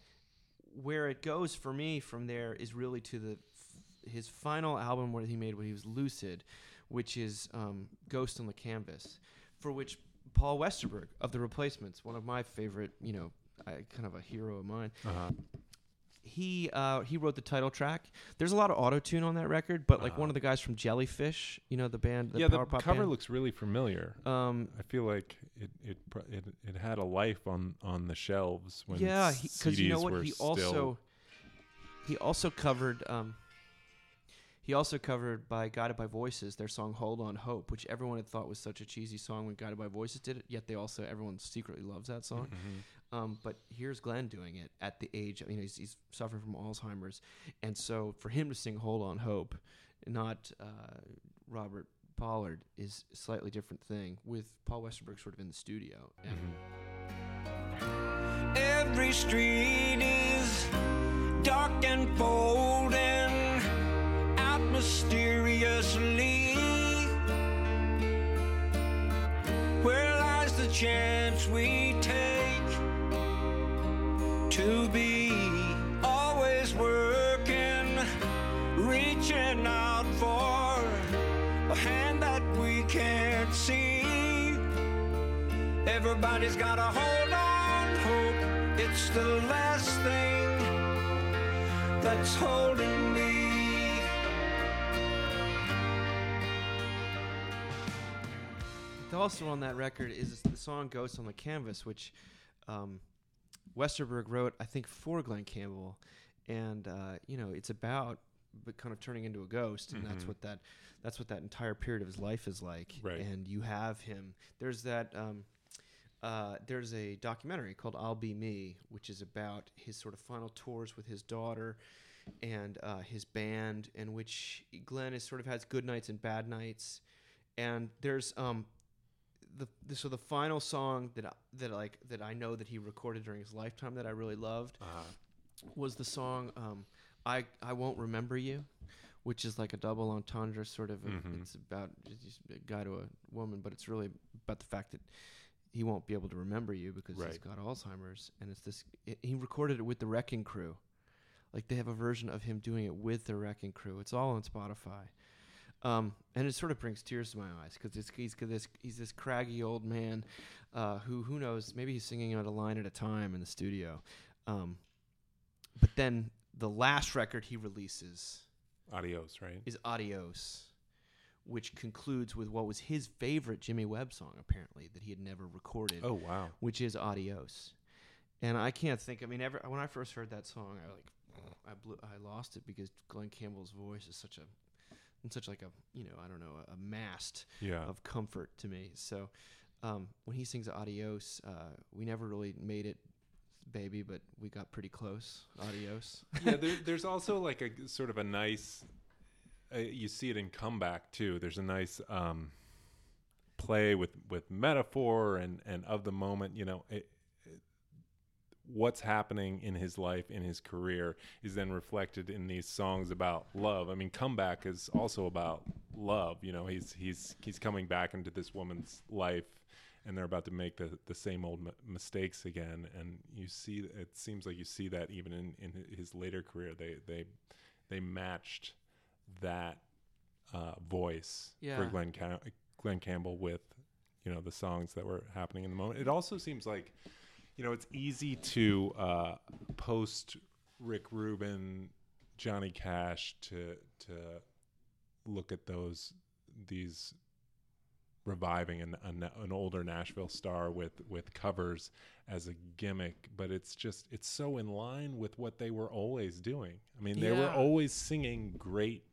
Speaker 4: where it goes for me from there is really to the f- his final album where he made when he was lucid, which is um, Ghost on the Canvas, for which Paul Westerberg of the Replacements, one of my favorite, you know, I, kind of a hero of mine.
Speaker 1: Uh-huh.
Speaker 4: He uh, he wrote the title track. There's a lot of auto tune on that record, but like
Speaker 1: Uh-huh.
Speaker 4: one of the guys from Jellyfish, you know, the band, the
Speaker 1: yeah, the
Speaker 4: power pop
Speaker 1: cover
Speaker 4: band.
Speaker 1: looks really familiar.
Speaker 4: um,
Speaker 1: I feel like it it it, it had a life on on the shelves when
Speaker 4: yeah, because you know what? He also he also covered um, he also covered by Guided by Voices their song "Hold On Hope," which everyone had thought was such a cheesy song when Guided by Voices did it. Yet they also everyone secretly loves that song.
Speaker 1: Mm-hmm.
Speaker 4: Um, but here's Glen doing it at the age. I mean, he's, he's suffering from Alzheimer's, and so for him to sing "Hold On Hope," not uh, Robert Pollard, is a slightly different thing. With Paul Westerberg sort of in the studio. And
Speaker 3: Every street is dark and folding out mysteriously. Where lies the chance we for a hand that we can't see? Everybody's gotta hold on, hope it's the last thing that's holding me.
Speaker 4: Also on that record is the song "Ghosts on the Canvas," which um, Westerberg wrote, I think, for Glen Campbell, and uh, you know, it's about but kind of turning into a ghost, and that's
Speaker 1: Mhm.
Speaker 4: what that that's what that entire period of his life is like.
Speaker 1: Right.
Speaker 4: And you have him. There's that. Um, uh, there's a documentary called "I'll Be Me," which is about his sort of final tours with his daughter and uh, his band, in which Glen is sort of has good nights and bad nights. And there's um, the, the so the final song that I, that like that I know that he recorded during his lifetime that I really loved
Speaker 1: Uh,
Speaker 4: was the song um, "I I Won't Remember You," which is like a double entendre sort of. A,
Speaker 1: Mhm.
Speaker 4: It's about a guy to a woman, but it's really about the fact that he won't be able to remember you because he's got Alzheimer's, and it's this. It, he recorded it with the Wrecking Crew, like they have a version of him doing it with the Wrecking Crew. It's all on Spotify. Um, and it sort of brings tears to my eyes because he's this he's this craggy old man uh, who who knows maybe he's singing out a line at a time in the studio, um, but then the last record he releases
Speaker 1: adios, right?
Speaker 4: is Adios, which concludes with what was his favorite Jimmy Webb song apparently that he had never recorded,
Speaker 1: Oh wow.
Speaker 4: which is Adios. And I can't think. I mean, ever when I first heard that song, I like, I blew, I lost it because Glen Campbell's voice is such a, and such like a, you know, I don't know, a, a mast
Speaker 1: Yeah.
Speaker 4: of comfort to me. So, um, when he sings Adios, uh, we never really made it, baby, but we got pretty close. Adios. <laughs>
Speaker 1: yeah, there, there's also like a sort of a nice. Uh, you see it in comeback too. There's a nice um, play with with metaphor and and of the moment. You know, it, it- what's happening in his life in his career is then reflected in these songs about love. I mean, comeback is also about love. You know, he's he's he's coming back into this woman's life. And they're about to make the, the same old m- mistakes again, and you see it seems like you see that even in, in his later career, they they they matched that uh, voice for Glen Cam- Glen Campbell with you know the songs that were happening in the moment. It also seems like you know it's easy to uh, post Rick Rubin, Johnny Cash to to look at those these reviving an, an, an older Nashville star with with covers as a gimmick, but it's just it's so in line with what they were always doing. I mean, they were always singing great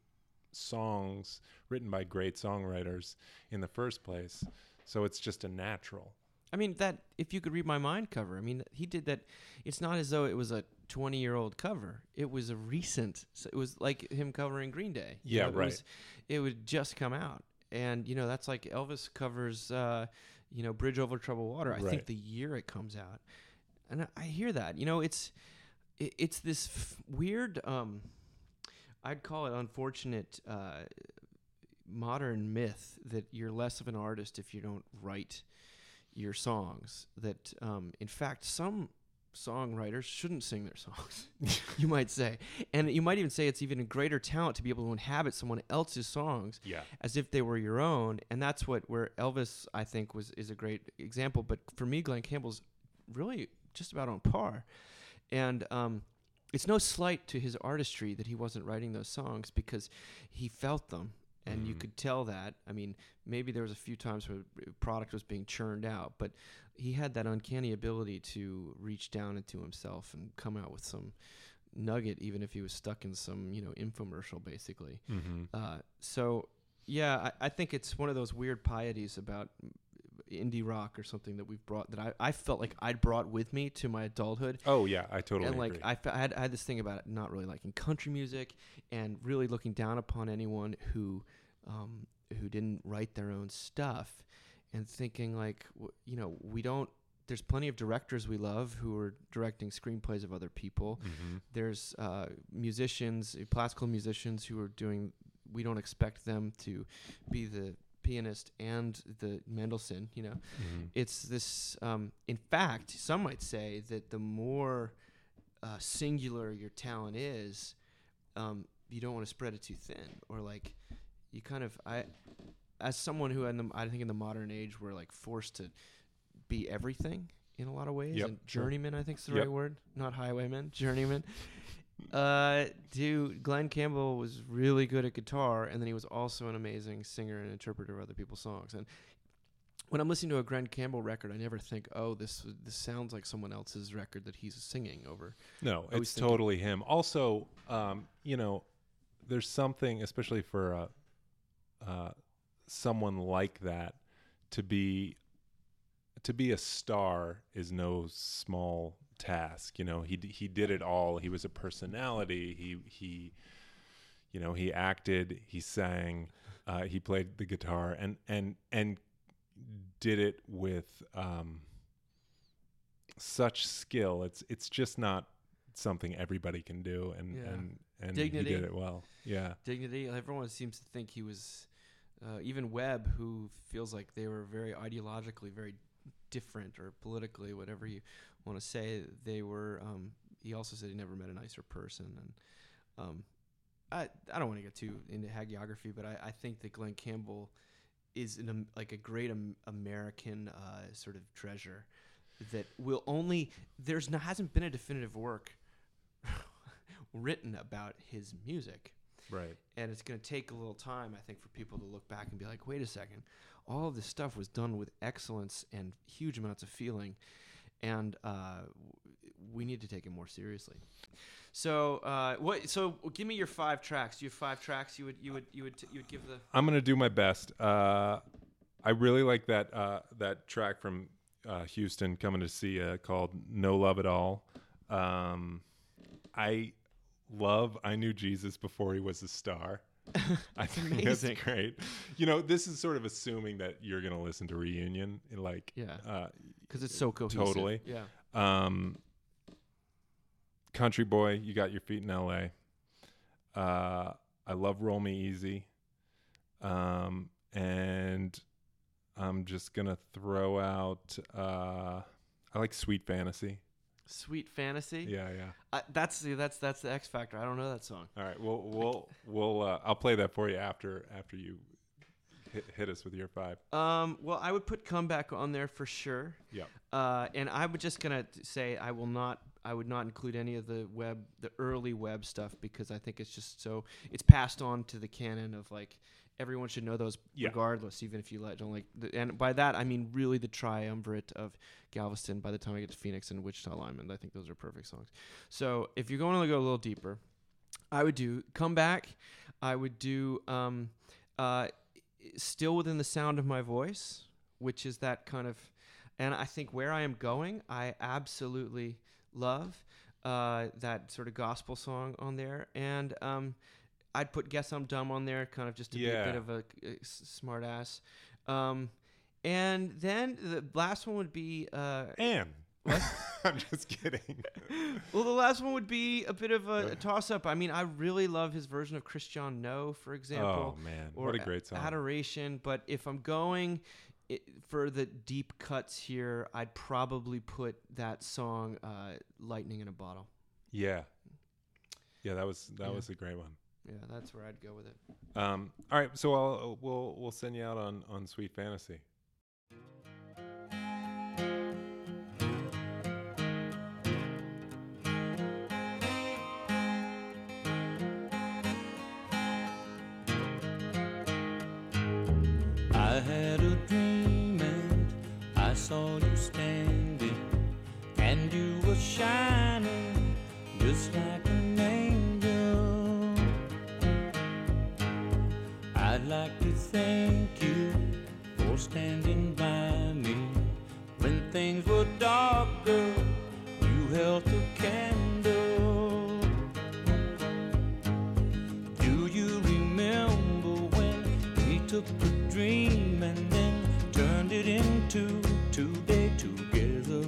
Speaker 1: songs written by great songwriters in the first place. So it's just a natural.
Speaker 4: I mean that if you could read my mind cover, I mean he did that. It's not as though it was a 20 year old cover. It was a recent. So it was like him covering Green Day. you
Speaker 1: Yeah,
Speaker 4: know, it
Speaker 1: right.
Speaker 4: Was, it would just come out, and you know that's like Elvis covers, uh, you know, Bridge Over Troubled Water. I
Speaker 1: Right.
Speaker 4: think the year it comes out, and I, I hear that. You know, it's it, it's this f- weird. Um, I'd call it unfortunate. Uh, modern myth that you're less of an artist if you don't write your songs. That, um, in fact, some songwriters shouldn't sing their songs, <laughs> you might say. And you might even say it's even a greater talent to be able to inhabit someone else's songs
Speaker 1: Yeah.
Speaker 4: as if they were your own. And that's what where Elvis, I think, was is a great example. But for me, Glen Campbell's really just about on par. And um, it's no slight to his artistry that he wasn't writing those songs because he felt them. And you
Speaker 1: Mhm.
Speaker 4: could tell that. I mean, maybe there was a few times where product was being churned out, but he had that uncanny ability to reach down into himself and come out with some nugget, even if he was stuck in some, you know, infomercial, basically.
Speaker 1: Mm-hmm.
Speaker 4: Uh, so yeah, I, I think it's one of those weird pieties about indie rock or something that we've brought that I, I felt like I'd brought with me to my adulthood.
Speaker 1: Oh yeah, I totally
Speaker 4: and like
Speaker 1: agree.
Speaker 4: I, I had, I had this thing about not really liking country music and really looking down upon anyone who um, who didn't write their own stuff and thinking like you know we don't there's plenty of directors we love who are directing screenplays of other people
Speaker 1: Mhm.
Speaker 4: there's uh, musicians, uh, classical musicians who are doing. We don't expect them to be the pianist and the Mendelssohn. You know,
Speaker 1: Mhm.
Speaker 4: it's this. Um, in fact, some might say that the more uh, singular your talent is, um, you don't want to spread it too thin, or like you kind of. I, as someone who in the, I think in the modern age we're like forced to be everything in a lot of ways.
Speaker 1: Yep,
Speaker 4: And journeyman, I think, is the
Speaker 1: Yep.
Speaker 4: right word, not highwayman. Journeyman. <laughs> uh, dude, Glen Campbell was really good at guitar, and then he was also an amazing singer and interpreter of other people's songs. And when I'm listening to a Glen Campbell record, I never think, "Oh, this this sounds like someone else's record that he's singing over."
Speaker 1: No, it's
Speaker 4: thinking-
Speaker 1: totally him. Also, um, you know, there's something, especially for uh, uh, someone like that, to be to be a star is no small task. You know, he he did it all. He was a personality. He he, you know, he acted. He sang. Uh, he played the guitar, and and and did it with um, such skill. It's it's just not something everybody can do, and
Speaker 4: Yeah.
Speaker 1: and and
Speaker 4: Dignity.
Speaker 1: he did it well. Yeah,
Speaker 4: Dignity. Everyone seems to think he was, uh, even Webb, who feels like they were very ideologically very different or politically, whatever you want to say. They were. Um, he also said he never met a nicer person, and um, I I don't want to get too into hagiography, but I, I think that Glen Campbell is an, like a great American uh, sort of treasure that will only there's hasn't been a definitive work <laughs> written about his music
Speaker 1: right.
Speaker 4: and it's going to take a little time i think for people to look back and be like wait a second all of this stuff was done with excellence and huge amounts of feeling and uh, we need to take it more seriously so uh, what so give me your five tracks you have five tracks you would you would you would t- you would give the
Speaker 1: I'm gonna do my best. Uh, I really like that uh, that track from uh, Houston coming to see uh, called "No Love at All." Um, I love "I Knew Jesus Before He Was a Star." <laughs> I think
Speaker 4: amazing.
Speaker 1: that's great. You know, this is sort of assuming that you're gonna listen to Reunion, like,
Speaker 4: Yeah.
Speaker 1: uh,
Speaker 4: because it's so cohesive
Speaker 1: Totally.
Speaker 4: yeah
Speaker 1: um, Country Boy, you got your feet in L.A. Uh, I love Roll Me Easy, um, and I'm just gonna throw out. Uh, I like Sweet Fantasy.
Speaker 4: Sweet fantasy
Speaker 1: Yeah, yeah.
Speaker 4: I, that's the that's that's the x factor i don't know that song
Speaker 1: All right, we'll we'll we'll uh, I'll play that for you after after you hit, hit us with your five.
Speaker 4: um well i would put comeback on there for sure
Speaker 1: Yeah.
Speaker 4: Uh, and I would just gonna say I will not. I would not include any of the Webb, the early Webb stuff because I think it's just so. It's passed on to the canon of like everyone should know those
Speaker 1: Yeah.
Speaker 4: regardless, even if you like, don't like. The, and by that I mean really the triumvirate of Galveston. By the time I get to Phoenix and Wichita Lineman, I think those are perfect songs. So if you're going to go a little deeper, I would do come back. I would do um, uh, still within the sound of my voice, which is that kind of and I think where I am going, I absolutely love uh, that sort of gospel song on there, and um, I'd put "Guess I'm Dumb" on there, kind of just to be a bit of a, smart ass. Um, and then the last one would be uh,
Speaker 1: And <laughs> I'm just kidding. <laughs>
Speaker 4: well, the last one would be a bit of a, a toss up. I mean, I really love his version of Christiaan No, for example.
Speaker 1: Oh man, what a
Speaker 4: A-
Speaker 1: great song!
Speaker 4: Adoration. But if I'm going i for the deep cuts here, I'd probably put that song uh, "Lightning in a Bottle."
Speaker 1: Yeah, yeah, that was that
Speaker 4: Yeah.
Speaker 1: was a great one.
Speaker 4: Yeah, that's where I'd go with it.
Speaker 1: Um, all right, so I'll we'll we'll send you out on on Sweet Fantasy.
Speaker 3: I had a dream and I saw you standing, and you were shining just like thank you for standing by me when things were dark, girl. You held the candle. Do you remember when we took a dream and then turned it into today together?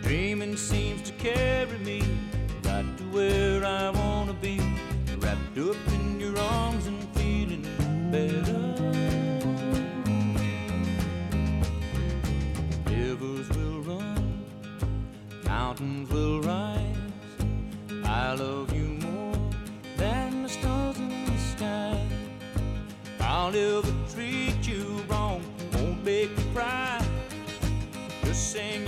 Speaker 3: Dreaming seems to carry up in your arms and feeling better. Rivers will run, mountains will rise. I love you more than the stars in the sky. I'll ever treat you wrong, won't make you cry. Just sing